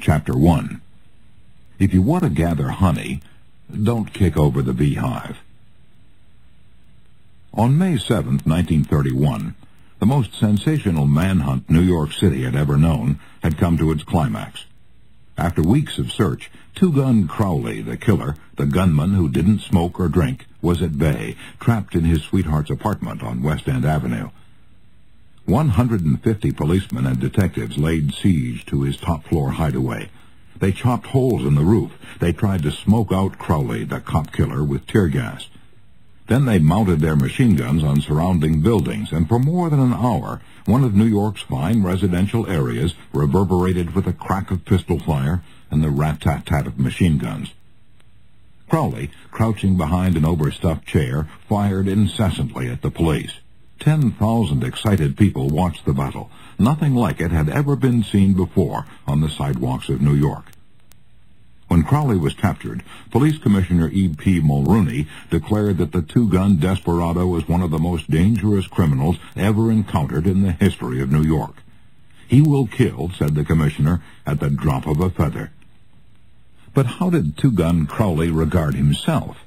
Chapter 1 If you want to gather honey, don't kick over the beehive. On May 7, 1931, the most sensational manhunt New York City had ever known had come to its climax. After weeks of search, Two-Gun Crowley, the killer, the gunman who didn't smoke or drink, was at bay, trapped in his sweetheart's apartment on West End Avenue. 150 policemen and detectives laid siege to his top-floor hideaway. They chopped holes in the roof. They tried to smoke out Crowley, the cop killer, with tear gas. Then they mounted their machine guns on surrounding buildings, and for more than an hour, one of New York's fine residential areas reverberated with the crack of pistol fire and the rat-tat-tat of machine guns. Crowley, crouching behind an overstuffed chair, fired incessantly at the police. Ten thousand excited people watched the battle. Nothing like it had ever been seen before on the sidewalks of New York. When Crowley was captured, Police Commissioner E.P. Mulrooney declared that the two-gun desperado was one of the most dangerous criminals ever encountered in the history of New York. He will kill, said the commissioner, at the drop of a feather. But how did two-gun Crowley regard himself?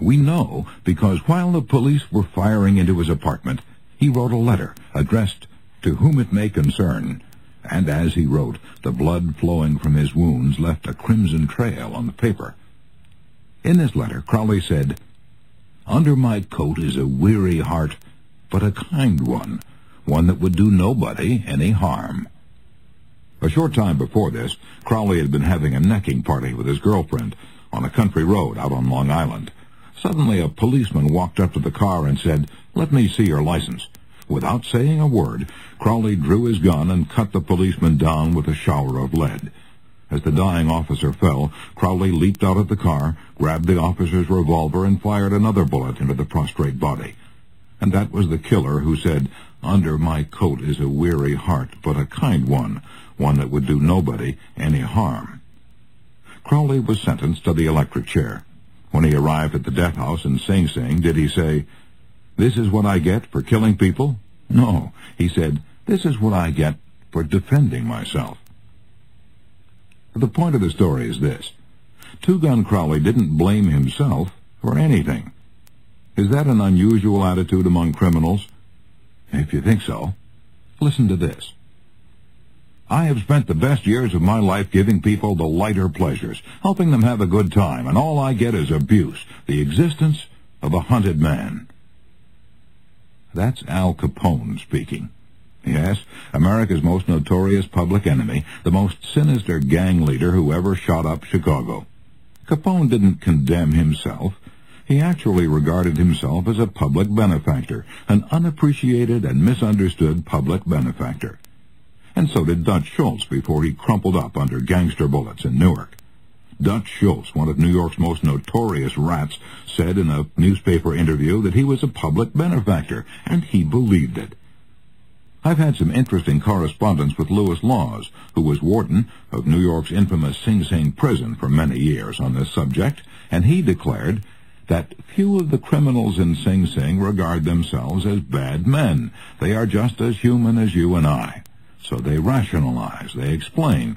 We know because while the police were firing into his apartment, he wrote a letter addressed to whom it may concern, and as he wrote, the blood flowing from his wounds left a crimson trail on the paper. In this letter, Crowley said, Under my coat is a weary heart, but a kind one, one that would do nobody any harm. A short time before this, Crowley had been having a necking party with his girlfriend on a country road out on Long Island. Suddenly a policeman walked up to the car and said, Let me see your license. Without saying a word, Crowley drew his gun and cut the policeman down with a shower of lead. As the dying officer fell, Crowley leaped out of the car, grabbed the officer's revolver, and fired another bullet into the prostrate body. And that was the killer who said, Under my coat is a weary heart, but a kind one, one that would do nobody any harm. Crowley was sentenced to the electric chair. When he arrived at the death house in Sing Sing, did he say, This is what I get for killing people? No, he said, This is what I get for defending myself. The point of the story is this. Two-Gun Crowley didn't blame himself for anything. Is that an unusual attitude among criminals? If you think so, listen to this. I have spent the best years of my life giving people the lighter pleasures, helping them have a good time, and all I get is abuse, the existence of a hunted man. That's Al Capone speaking. Yes, America's most notorious public enemy, the most sinister gang leader who ever shot up Chicago. Capone didn't condemn himself. He actually regarded himself as a public benefactor, an unappreciated and misunderstood public benefactor and so did Dutch Schultz before he crumpled up under gangster bullets in Newark. Dutch Schultz, one of New York's most notorious rats, said in a newspaper interview that he was a public benefactor, and he believed it. I've had some interesting correspondence with Lewis Lawes, who was warden of New York's infamous Sing Sing prison for many years on this subject, and he declared that few of the criminals in Sing Sing regard themselves as bad men. They are just as human as you and I. So they rationalize, they explain.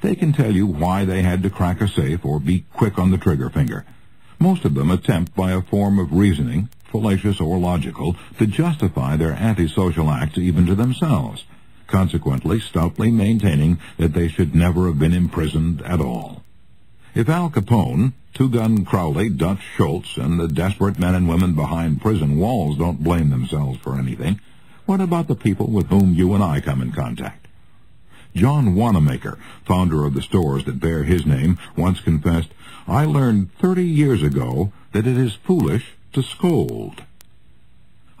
They can tell you why they had to crack a safe or be quick on the trigger finger. Most of them attempt by a form of reasoning, fallacious or logical, to justify their antisocial acts even to themselves, consequently stoutly maintaining that they should never have been imprisoned at all. If Al Capone, Two-Gun Crowley, Dutch Schultz, and the desperate men and women behind prison walls don't blame themselves for anything, what about the people with whom you and I come in contact? John Wanamaker, founder of the stores that bear his name, once confessed, I learned 30 years ago that it is foolish to scold.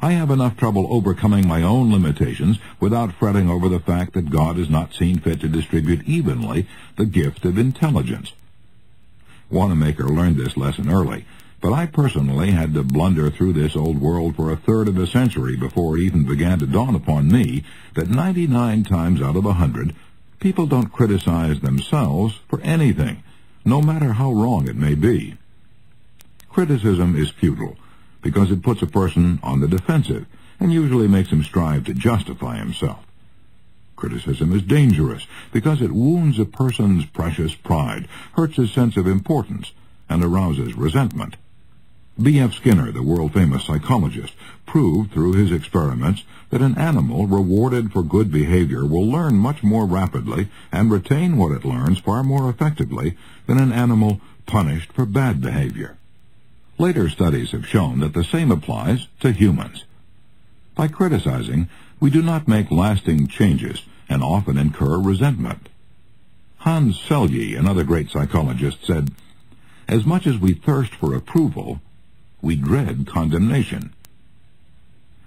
I have enough trouble overcoming my own limitations without fretting over the fact that God has not seen fit to distribute evenly the gift of intelligence. Wanamaker learned this lesson early, but I personally had to blunder through this old world for a third of a century before it even began to dawn upon me that 99 times out of a hundred, people don't criticize themselves for anything, no matter how wrong it may be. Criticism is futile because it puts a person on the defensive and usually makes him strive to justify himself. Criticism is dangerous because it wounds a person's precious pride, hurts his sense of importance, and arouses resentment. B.F. Skinner, the world-famous psychologist, proved through his experiments that an animal rewarded for good behavior will learn much more rapidly and retain what it learns far more effectively than an animal punished for bad behavior. Later studies have shown that the same applies to humans. By criticizing, we do not make lasting changes and often incur resentment. Hans Selye, another great psychologist, said, As much as we thirst for approval, we dread condemnation.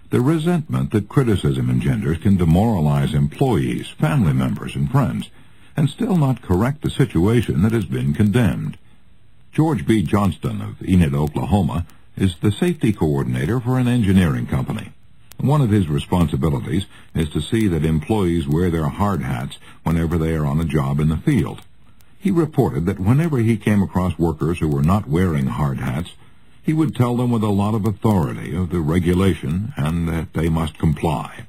The resentment that criticism engenders can demoralize employees, family members, and friends, and still not correct the situation that has been condemned. George B. Johnston of Enid, Oklahoma, is the safety coordinator for an engineering company. One of his responsibilities is to see that employees wear their hard hats whenever they are on a job in the field. He reported that whenever he came across workers who were not wearing hard hats, he would tell them with a lot of authority of the regulation and that they must comply.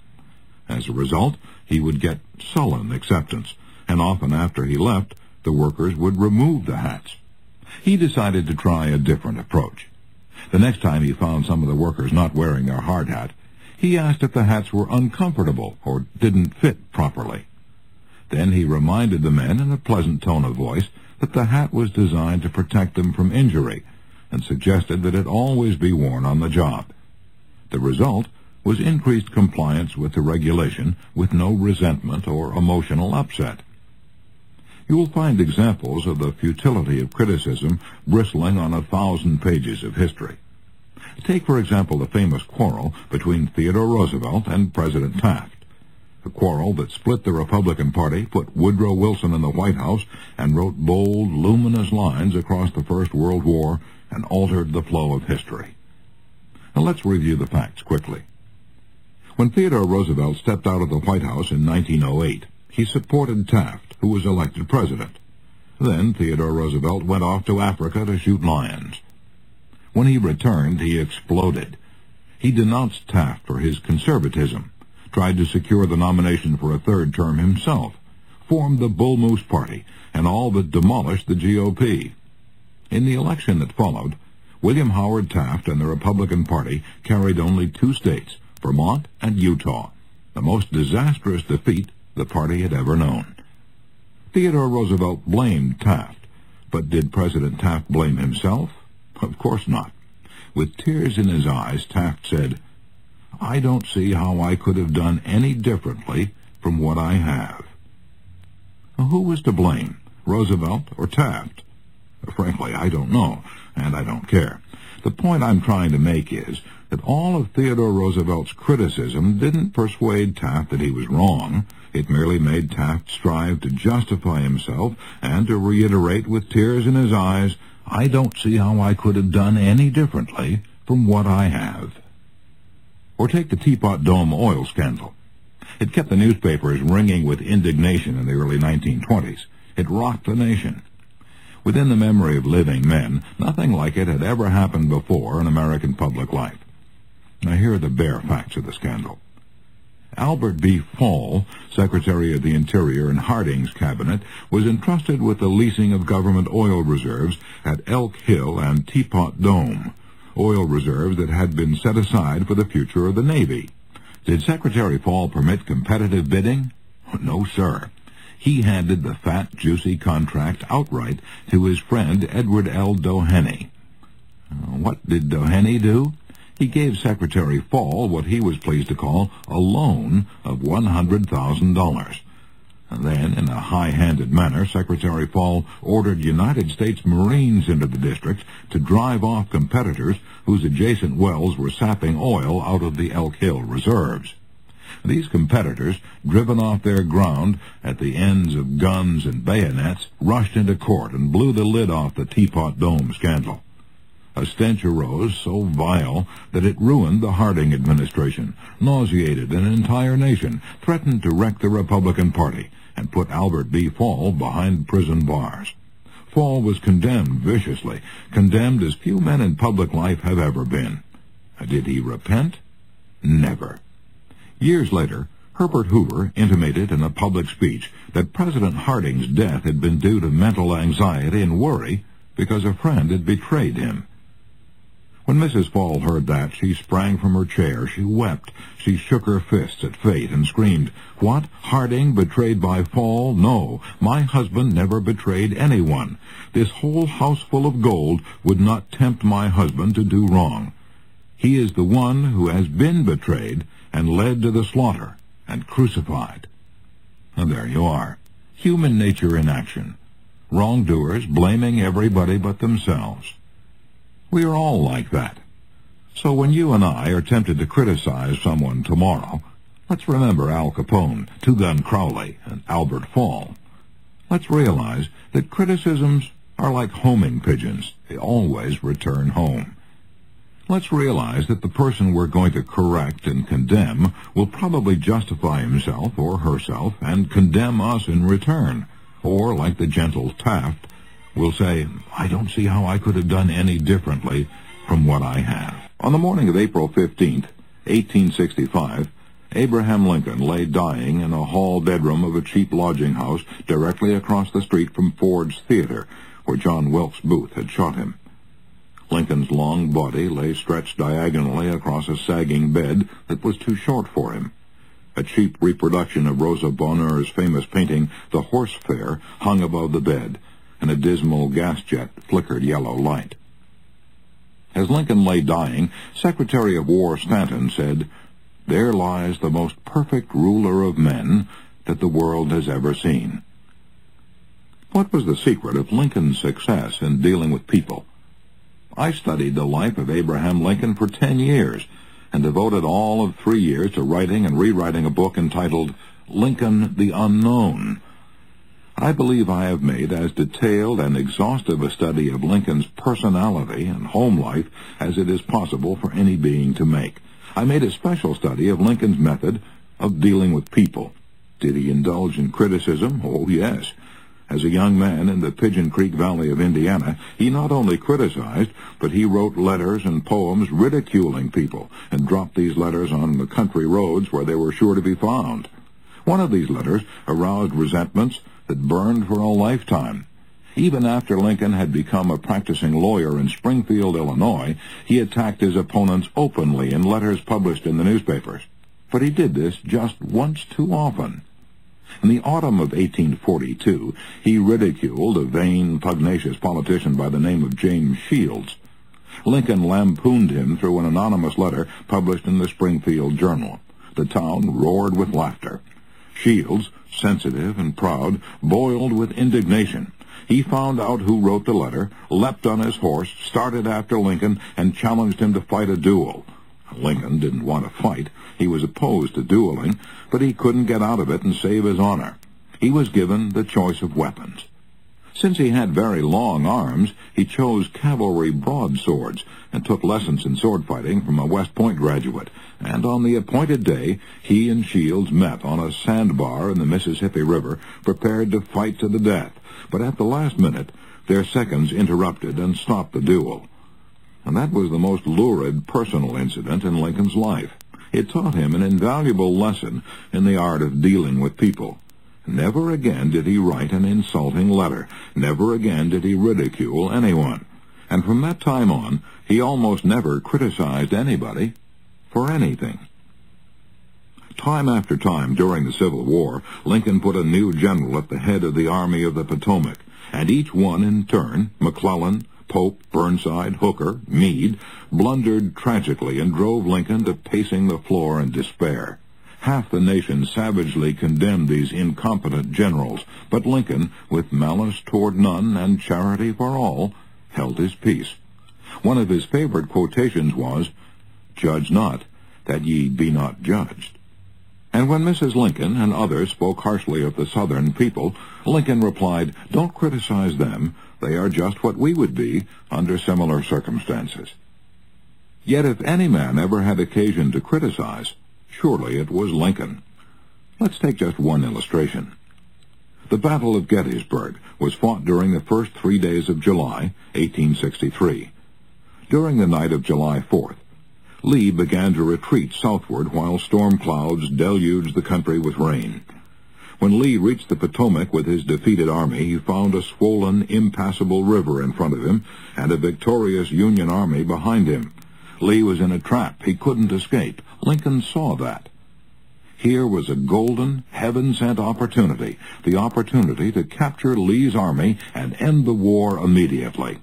As a result, he would get sullen acceptance, and often after he left, the workers would remove the hats. He decided to try a different approach. The next time he found some of the workers not wearing their hard hat, he asked if the hats were uncomfortable or didn't fit properly. Then he reminded the men in a pleasant tone of voice that the hat was designed to protect them from injury and suggested that it always be worn on the job. The result was increased compliance with the regulation with no resentment or emotional upset. You will find examples of the futility of criticism bristling on a thousand pages of history. Take, for example, the famous quarrel between Theodore Roosevelt and President Taft. A quarrel that split the Republican Party, put Woodrow Wilson in the White House, and wrote bold, luminous lines across the First World War and altered the flow of history. Now let's review the facts quickly. When Theodore Roosevelt stepped out of the White House in 1908, he supported Taft, who was elected president. Then Theodore Roosevelt went off to Africa to shoot lions. When he returned, he exploded. He denounced Taft for his conservatism, tried to secure the nomination for a third term himself, formed the Bull Moose Party, and all but demolished the GOP. In the election that followed, William Howard Taft and the Republican Party carried only two states, Vermont and Utah, the most disastrous defeat the party had ever known. Theodore Roosevelt blamed Taft, but did President Taft blame himself? Of course not. With tears in his eyes, Taft said, I don't see how I could have done any differently from what I have. Who was to blame, Roosevelt or Taft? Frankly, I don't know, and I don't care. The point I'm trying to make is that all of Theodore Roosevelt's criticism didn't persuade Taft that he was wrong. It merely made Taft strive to justify himself and to reiterate with tears in his eyes I don't see how I could have done any differently from what I have. Or take the Teapot Dome oil scandal. It kept the newspapers ringing with indignation in the early 1920s. It rocked the nation. Within the memory of living men, nothing like it had ever happened before in American public life. Now here are the bare facts of the scandal. Albert B. Fall, Secretary of the Interior in Harding's cabinet, was entrusted with the leasing of government oil reserves at Elk Hill and Teapot Dome, oil reserves that had been set aside for the future of the Navy. Did Secretary Fall permit competitive bidding? No, sir. He handed the fat, juicy contract outright to his friend Edward L. Doheny. Uh, what did Doheny do? he gave Secretary Fall what he was pleased to call a loan of $100,000. Then, in a high-handed manner, Secretary Fall ordered United States Marines into the district to drive off competitors whose adjacent wells were sapping oil out of the Elk Hill reserves. These competitors, driven off their ground at the ends of guns and bayonets, rushed into court and blew the lid off the Teapot Dome scandal. A stench arose so vile that it ruined the Harding administration, nauseated an entire nation, threatened to wreck the Republican Party, and put Albert B. Fall behind prison bars. Fall was condemned viciously, condemned as few men in public life have ever been. Did he repent? Never. Years later, Herbert Hoover intimated in a public speech that President Harding's death had been due to mental anxiety and worry because a friend had betrayed him. When Mrs. Fall heard that, she sprang from her chair. She wept. She shook her fists at fate and screamed, What? Harding betrayed by Fall? No, my husband never betrayed anyone. This whole house full of gold would not tempt my husband to do wrong. He is the one who has been betrayed and led to the slaughter and crucified. And there you are. Human nature in action. Wrongdoers blaming everybody but themselves. We are all like that. So when you and I are tempted to criticize someone tomorrow, let's remember Al Capone, Two Gun Crowley, and Albert Fall. Let's realize that criticisms are like homing pigeons. They always return home. Let's realize that the person we're going to correct and condemn will probably justify himself or herself and condemn us in return. Or, like the gentle Taft, will say, I don't see how I could have done any differently from what I have. On the morning of April 15th, 1865, Abraham Lincoln lay dying in a hall bedroom of a cheap lodging house directly across the street from Ford's Theater, where John Wilkes Booth had shot him. Lincoln's long body lay stretched diagonally across a sagging bed that was too short for him. A cheap reproduction of Rosa Bonheur's famous painting, The Horse Fair, hung above the bed, and a dismal gas jet flickered yellow light. As Lincoln lay dying, Secretary of War Stanton said, There lies the most perfect ruler of men that the world has ever seen. What was the secret of Lincoln's success in dealing with people? I studied the life of Abraham Lincoln for ten years and devoted all of three years to writing and rewriting a book entitled Lincoln the Unknown, I believe I have made as detailed and exhaustive a study of Lincoln's personality and home life as it is possible for any being to make. I made a special study of Lincoln's method of dealing with people. Did he indulge in criticism? Oh, yes. As a young man in the Pigeon Creek Valley of Indiana, he not only criticized, but he wrote letters and poems ridiculing people and dropped these letters on the country roads where they were sure to be found. One of these letters aroused resentments that burned for a lifetime. Even after Lincoln had become a practicing lawyer in Springfield, Illinois, he attacked his opponents openly in letters published in the newspapers. But he did this just once too often. In the autumn of 1842, he ridiculed a vain, pugnacious politician by the name of James Shields. Lincoln lampooned him through an anonymous letter published in the Springfield Journal. The town roared with laughter. Shields, sensitive and proud, boiled with indignation. He found out who wrote the letter, leapt on his horse, started after Lincoln, and challenged him to fight a duel. Lincoln didn't want to fight. He was opposed to dueling, but he couldn't get out of it and save his honor. He was given the choice of weapons. Since he had very long arms, he chose cavalry broadswords and took lessons in sword fighting from a West Point graduate. And on the appointed day, he and Shields met on a sandbar in the Mississippi River, prepared to fight to the death. But at the last minute, their seconds interrupted and stopped the duel. And that was the most lurid personal incident in Lincoln's life. It taught him an invaluable lesson in the art of dealing with people. Never again did he write an insulting letter. Never again did he ridicule anyone. And from that time on, he almost never criticized anybody for anything. Time after time during the Civil War, Lincoln put a new general at the head of the Army of the Potomac, and each one in turn, McClellan, Pope, Burnside, Hooker, Meade, blundered tragically and drove Lincoln to pacing the floor in despair. Half the nation savagely condemned these incompetent generals, but Lincoln, with malice toward none and charity for all, held his peace. One of his favorite quotations was, Judge not, that ye be not judged. And when Mrs. Lincoln and others spoke harshly of the Southern people, Lincoln replied, Don't criticize them. They are just what we would be under similar circumstances. Yet if any man ever had occasion to criticize, Surely it was Lincoln. Let's take just one illustration. The Battle of Gettysburg was fought during the first three days of July, 1863. During the night of July 4th, Lee began to retreat southward while storm clouds deluged the country with rain. When Lee reached the Potomac with his defeated army, he found a swollen, impassable river in front of him and a victorious Union army behind him. Lee was in a trap. He couldn't escape. Lincoln saw that. Here was a golden, heaven-sent opportunity, the opportunity to capture Lee's army and end the war immediately.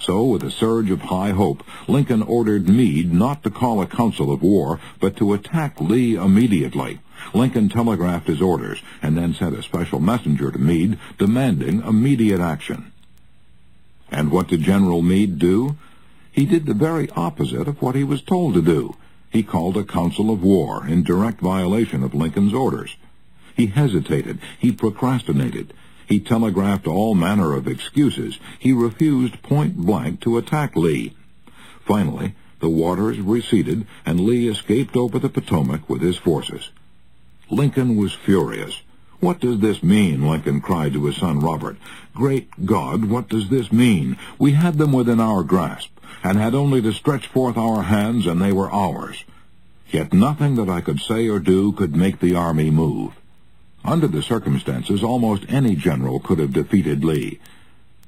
So, with a surge of high hope, Lincoln ordered Meade not to call a council of war, but to attack Lee immediately. Lincoln telegraphed his orders and then sent a special messenger to Meade demanding immediate action. And what did General Meade do? He did the very opposite of what he was told to do he called a council of war in direct violation of Lincoln's orders. He hesitated. He procrastinated. He telegraphed all manner of excuses. He refused point blank to attack Lee. Finally, the waters receded, and Lee escaped over the Potomac with his forces. Lincoln was furious. What does this mean? Lincoln cried to his son Robert. Great God, what does this mean? We had them within our grasp and had only to stretch forth our hands, and they were ours. Yet nothing that I could say or do could make the army move. Under the circumstances, almost any general could have defeated Lee.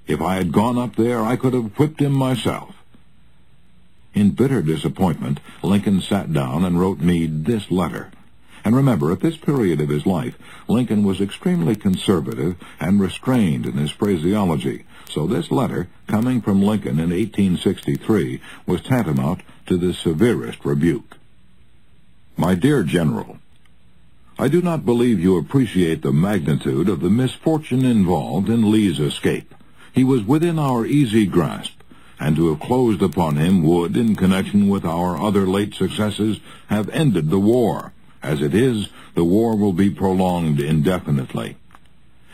If I had gone up there, I could have whipped him myself. In bitter disappointment, Lincoln sat down and wrote Meade this letter. And remember, at this period of his life, Lincoln was extremely conservative and restrained in his phraseology, so this letter, coming from Lincoln in 1863, was tantamount to the severest rebuke. My dear General, I do not believe you appreciate the magnitude of the misfortune involved in Lee's escape. He was within our easy grasp, and to have closed upon him would, in connection with our other late successes, have ended the war. As it is, the war will be prolonged indefinitely.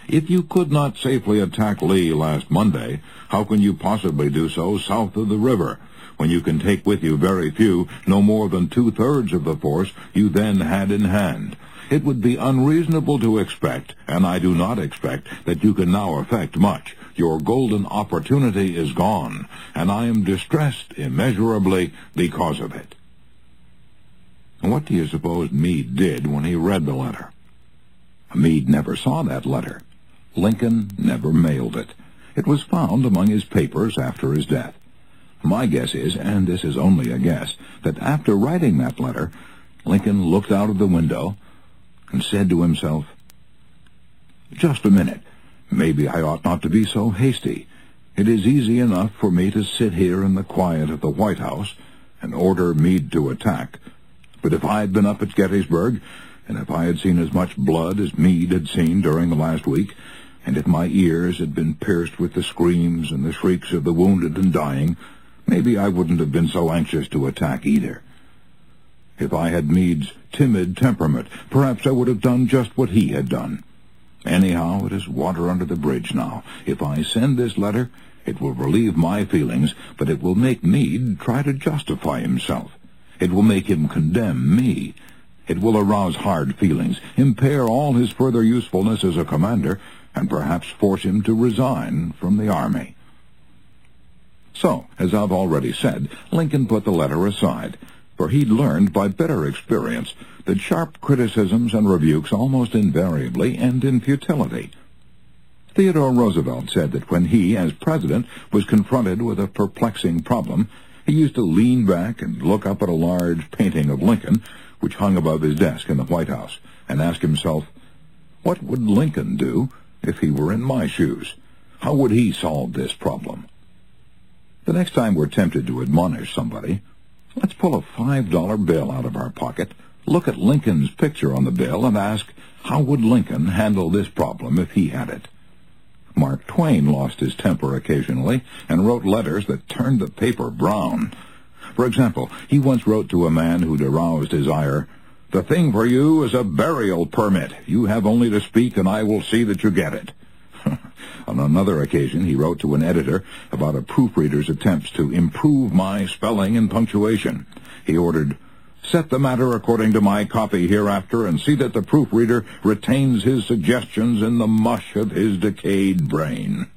If you could not safely attack Lee last Monday, how can you possibly do so south of the river, when you can take with you very few, no more than two-thirds of the force you then had in hand? It would be unreasonable to expect, and I do not expect, that you can now effect much. Your golden opportunity is gone, and I am distressed immeasurably because of it. What do you suppose Meade did when he read the letter? Meade never saw that letter. Lincoln never mailed it. It was found among his papers after his death. My guess is, and this is only a guess, that after writing that letter, Lincoln looked out of the window and said to himself, Just a minute. Maybe I ought not to be so hasty. It is easy enough for me to sit here in the quiet of the White House and order Meade to attack, but if I had been up at Gettysburg, and if I had seen as much blood as Meade had seen during the last week, and if my ears had been pierced with the screams and the shrieks of the wounded and dying, maybe I wouldn't have been so anxious to attack either. If I had Meade's timid temperament, perhaps I would have done just what he had done. Anyhow, it is water under the bridge now. If I send this letter, it will relieve my feelings, but it will make Meade try to justify himself. It will make him condemn me. It will arouse hard feelings, impair all his further usefulness as a commander, and perhaps force him to resign from the army. So, as I've already said, Lincoln put the letter aside, for he'd learned by bitter experience that sharp criticisms and rebukes almost invariably end in futility. Theodore Roosevelt said that when he, as president, was confronted with a perplexing problem, he used to lean back and look up at a large painting of Lincoln, which hung above his desk in the White House, and ask himself, what would Lincoln do if he were in my shoes? How would he solve this problem? The next time we're tempted to admonish somebody, let's pull a $5 bill out of our pocket, look at Lincoln's picture on the bill, and ask, how would Lincoln handle this problem if he had it? Mark Twain lost his temper occasionally and wrote letters that turned the paper brown. For example, he once wrote to a man who'd aroused his ire, The thing for you is a burial permit. You have only to speak and I will see that you get it. On another occasion, he wrote to an editor about a proofreader's attempts to improve my spelling and punctuation. He ordered, Set the matter according to my copy hereafter and see that the proofreader retains his suggestions in the mush of his decayed brain.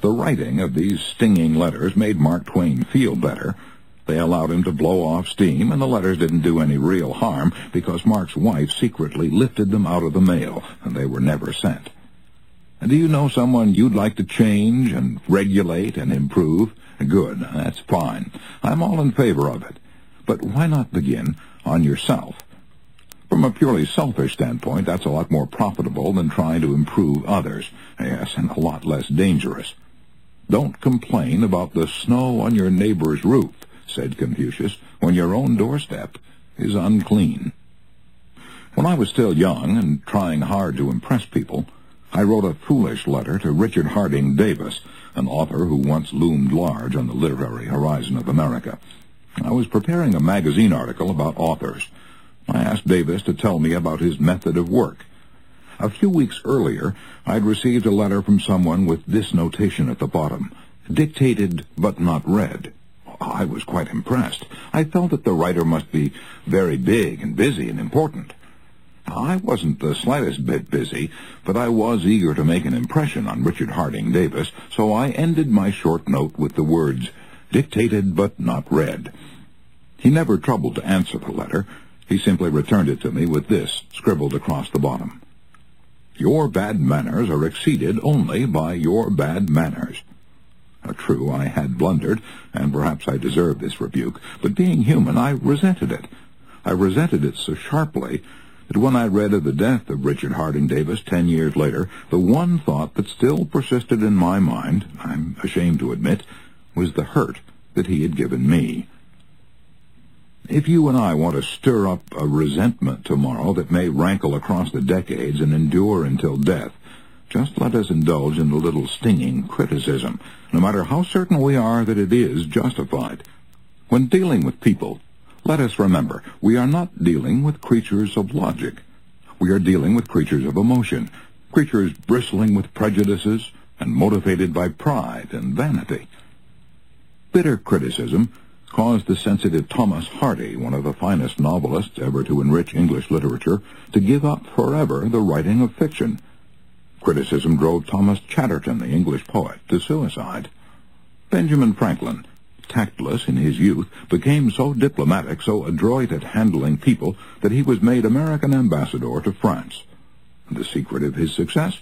The writing of these stinging letters made Mark Twain feel better. They allowed him to blow off steam, and the letters didn't do any real harm because Mark's wife secretly lifted them out of the mail, and they were never sent. Do you know someone you'd like to change and regulate and improve? Good, that's fine. I'm all in favor of it. But why not begin on yourself? From a purely selfish standpoint, that's a lot more profitable than trying to improve others. Yes, and a lot less dangerous. Don't complain about the snow on your neighbor's roof said Confucius, when your own doorstep is unclean. When I was still young and trying hard to impress people, I wrote a foolish letter to Richard Harding Davis, an author who once loomed large on the literary horizon of America. I was preparing a magazine article about authors. I asked Davis to tell me about his method of work. A few weeks earlier, I'd received a letter from someone with this notation at the bottom, dictated but not read. I was quite impressed. I felt that the writer must be very big and busy and important. I wasn't the slightest bit busy, but I was eager to make an impression on Richard Harding Davis, so I ended my short note with the words, dictated but not read. He never troubled to answer the letter. He simply returned it to me with this, scribbled across the bottom. Your bad manners are exceeded only by your bad manners. Uh, true, I had blundered, and perhaps I deserved this rebuke, but being human, I resented it. I resented it so sharply that when I read of the death of Richard Harding Davis ten years later, the one thought that still persisted in my mind, I'm ashamed to admit, was the hurt that he had given me. If you and I want to stir up a resentment tomorrow that may rankle across the decades and endure until death, just let us indulge in a little stinging criticism, no matter how certain we are that it is justified. When dealing with people, let us remember we are not dealing with creatures of logic. We are dealing with creatures of emotion, creatures bristling with prejudices and motivated by pride and vanity. Bitter criticism caused the sensitive Thomas Hardy, one of the finest novelists ever to enrich English literature, to give up forever the writing of fiction Criticism drove Thomas Chatterton, the English poet, to suicide. Benjamin Franklin, tactless in his youth, became so diplomatic, so adroit at handling people, that he was made American ambassador to France. The secret of his success?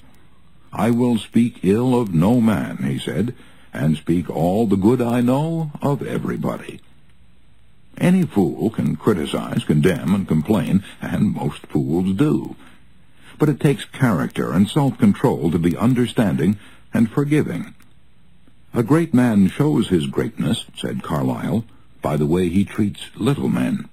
I will speak ill of no man, he said, and speak all the good I know of everybody. Any fool can criticize, condemn, and complain, and most fools do but it takes character and self-control to be understanding and forgiving. A great man shows his greatness, said Carlyle, by the way he treats little men.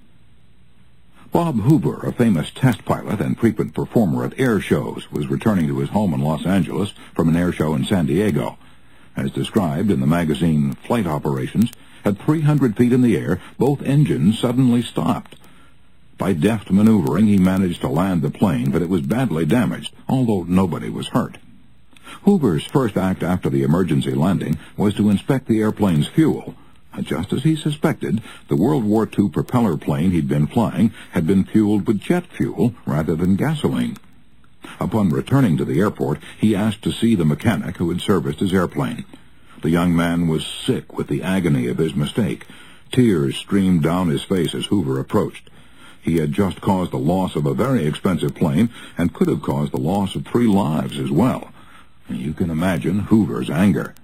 Bob Hoover, a famous test pilot and frequent performer at air shows, was returning to his home in Los Angeles from an air show in San Diego. As described in the magazine Flight Operations, at 300 feet in the air, both engines suddenly stopped. By deft maneuvering, he managed to land the plane, but it was badly damaged, although nobody was hurt. Hoover's first act after the emergency landing was to inspect the airplane's fuel. Just as he suspected, the World War II propeller plane he'd been flying had been fueled with jet fuel rather than gasoline. Upon returning to the airport, he asked to see the mechanic who had serviced his airplane. The young man was sick with the agony of his mistake. Tears streamed down his face as Hoover approached. He had just caused the loss of a very expensive plane and could have caused the loss of three lives as well. You can imagine Hoover's anger.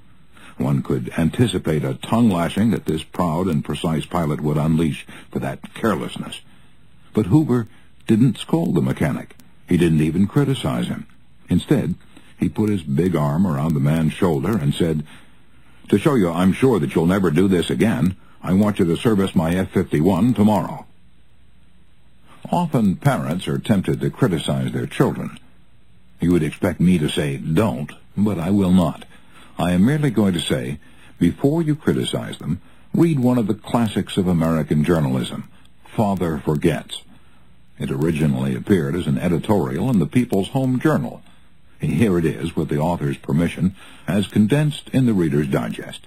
One could anticipate a tongue-lashing that this proud and precise pilot would unleash for that carelessness. But Hoover didn't scold the mechanic. He didn't even criticize him. Instead, he put his big arm around the man's shoulder and said, To show you I'm sure that you'll never do this again, I want you to service my F-51 tomorrow. Often parents are tempted to criticize their children. You would expect me to say, don't, but I will not. I am merely going to say, before you criticize them, read one of the classics of American journalism, Father Forgets. It originally appeared as an editorial in the People's Home Journal. And Here it is, with the author's permission, as condensed in the Reader's Digest.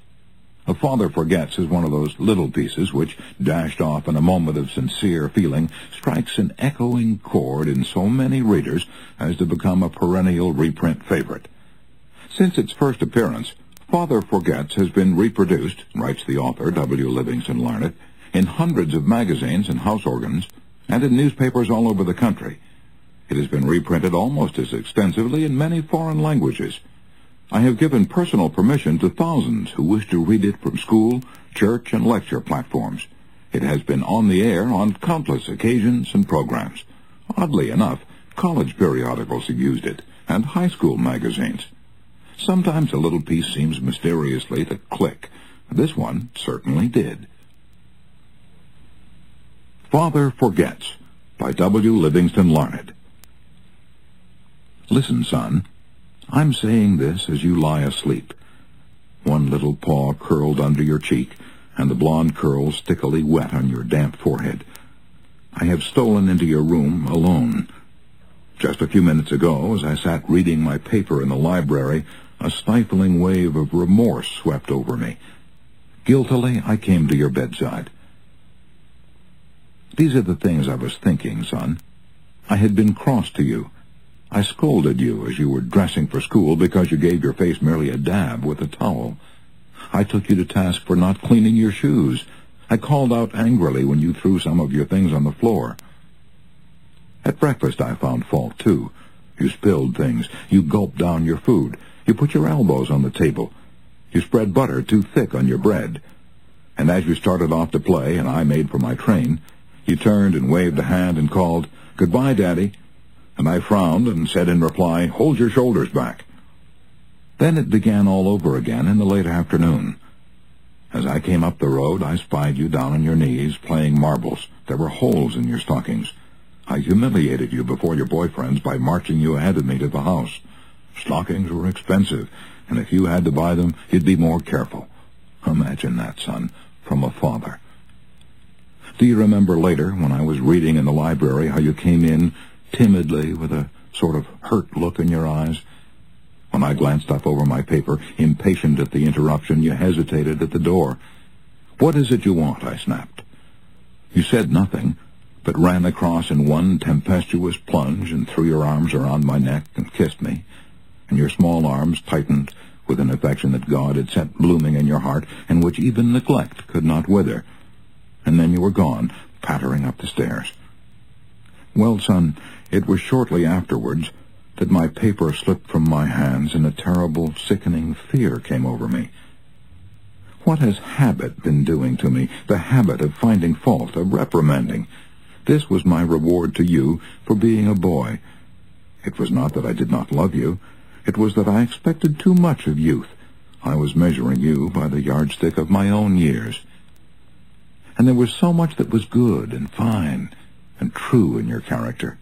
A Father Forgets is one of those little pieces which, dashed off in a moment of sincere feeling, strikes an echoing chord in so many readers as to become a perennial reprint favorite. Since its first appearance, Father Forgets has been reproduced, writes the author, W. Livingston Larned, in hundreds of magazines and house organs, and in newspapers all over the country. It has been reprinted almost as extensively in many foreign languages. I have given personal permission to thousands who wish to read it from school, church, and lecture platforms. It has been on the air on countless occasions and programs. Oddly enough, college periodicals have used it, and high school magazines. Sometimes a little piece seems mysteriously to click. This one certainly did. Father Forgets by W. Livingston Larned. Listen, son. I'm saying this as you lie asleep. One little paw curled under your cheek, and the blonde curls stickily wet on your damp forehead. I have stolen into your room alone. Just a few minutes ago, as I sat reading my paper in the library, a stifling wave of remorse swept over me. Guiltily, I came to your bedside. These are the things I was thinking, son. I had been cross to you. I scolded you as you were dressing for school because you gave your face merely a dab with a towel. I took you to task for not cleaning your shoes. I called out angrily when you threw some of your things on the floor. At breakfast I found fault, too. You spilled things. You gulped down your food. You put your elbows on the table. You spread butter too thick on your bread. And as you started off to play and I made for my train, you turned and waved a hand and called, Goodbye, Daddy. And I frowned and said in reply, Hold your shoulders back. Then it began all over again in the late afternoon. As I came up the road, I spied you down on your knees playing marbles. There were holes in your stockings. I humiliated you before your boyfriends by marching you ahead of me to the house. Stockings were expensive, and if you had to buy them, you'd be more careful. Imagine that, son, from a father. Do you remember later, when I was reading in the library, how you came in timidly with a sort of hurt look in your eyes? When I glanced up over my paper, impatient at the interruption, you hesitated at the door. What is it you want? I snapped. You said nothing, but ran across in one tempestuous plunge and threw your arms around my neck and kissed me, and your small arms tightened with an affection that God had set blooming in your heart and which even neglect could not wither and then you were gone, pattering up the stairs. Well, son, it was shortly afterwards that my paper slipped from my hands and a terrible, sickening fear came over me. What has habit been doing to me? The habit of finding fault, of reprimanding. This was my reward to you for being a boy. It was not that I did not love you. It was that I expected too much of youth. I was measuring you by the yardstick of my own years and there was so much that was good and fine and true in your character.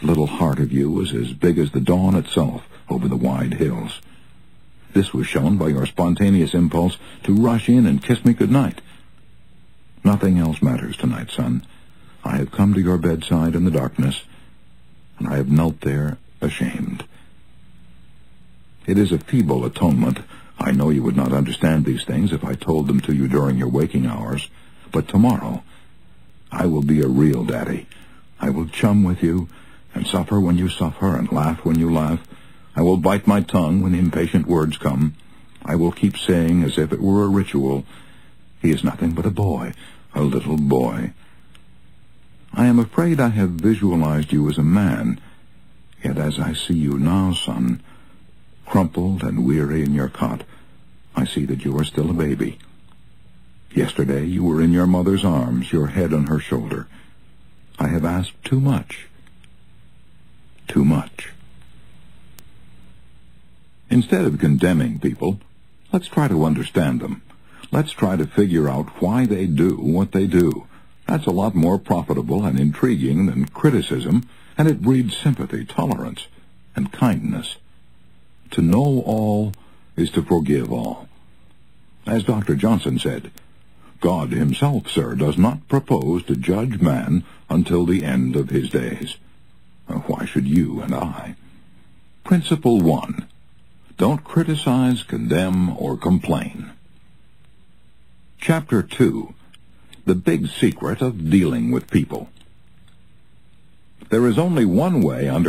The little heart of you was as big as the dawn itself over the wide hills. This was shown by your spontaneous impulse to rush in and kiss me good night. Nothing else matters tonight, son. I have come to your bedside in the darkness, and I have knelt there ashamed. It is a feeble atonement. I know you would not understand these things if I told them to you during your waking hours. But tomorrow, I will be a real daddy. I will chum with you, and suffer when you suffer, and laugh when you laugh. I will bite my tongue when impatient words come. I will keep saying, as if it were a ritual, he is nothing but a boy, a little boy. I am afraid I have visualized you as a man, yet as I see you now, son, crumpled and weary in your cot, I see that you are still a baby. Yesterday you were in your mother's arms, your head on her shoulder. I have asked too much. Too much. Instead of condemning people, let's try to understand them. Let's try to figure out why they do what they do. That's a lot more profitable and intriguing than criticism, and it breeds sympathy, tolerance, and kindness. To know all is to forgive all. As Dr. Johnson said, God himself, sir, does not propose to judge man until the end of his days. Uh, why should you and I? Principle 1. Don't criticize, condemn, or complain. Chapter 2. The Big Secret of Dealing with People. There is only one way under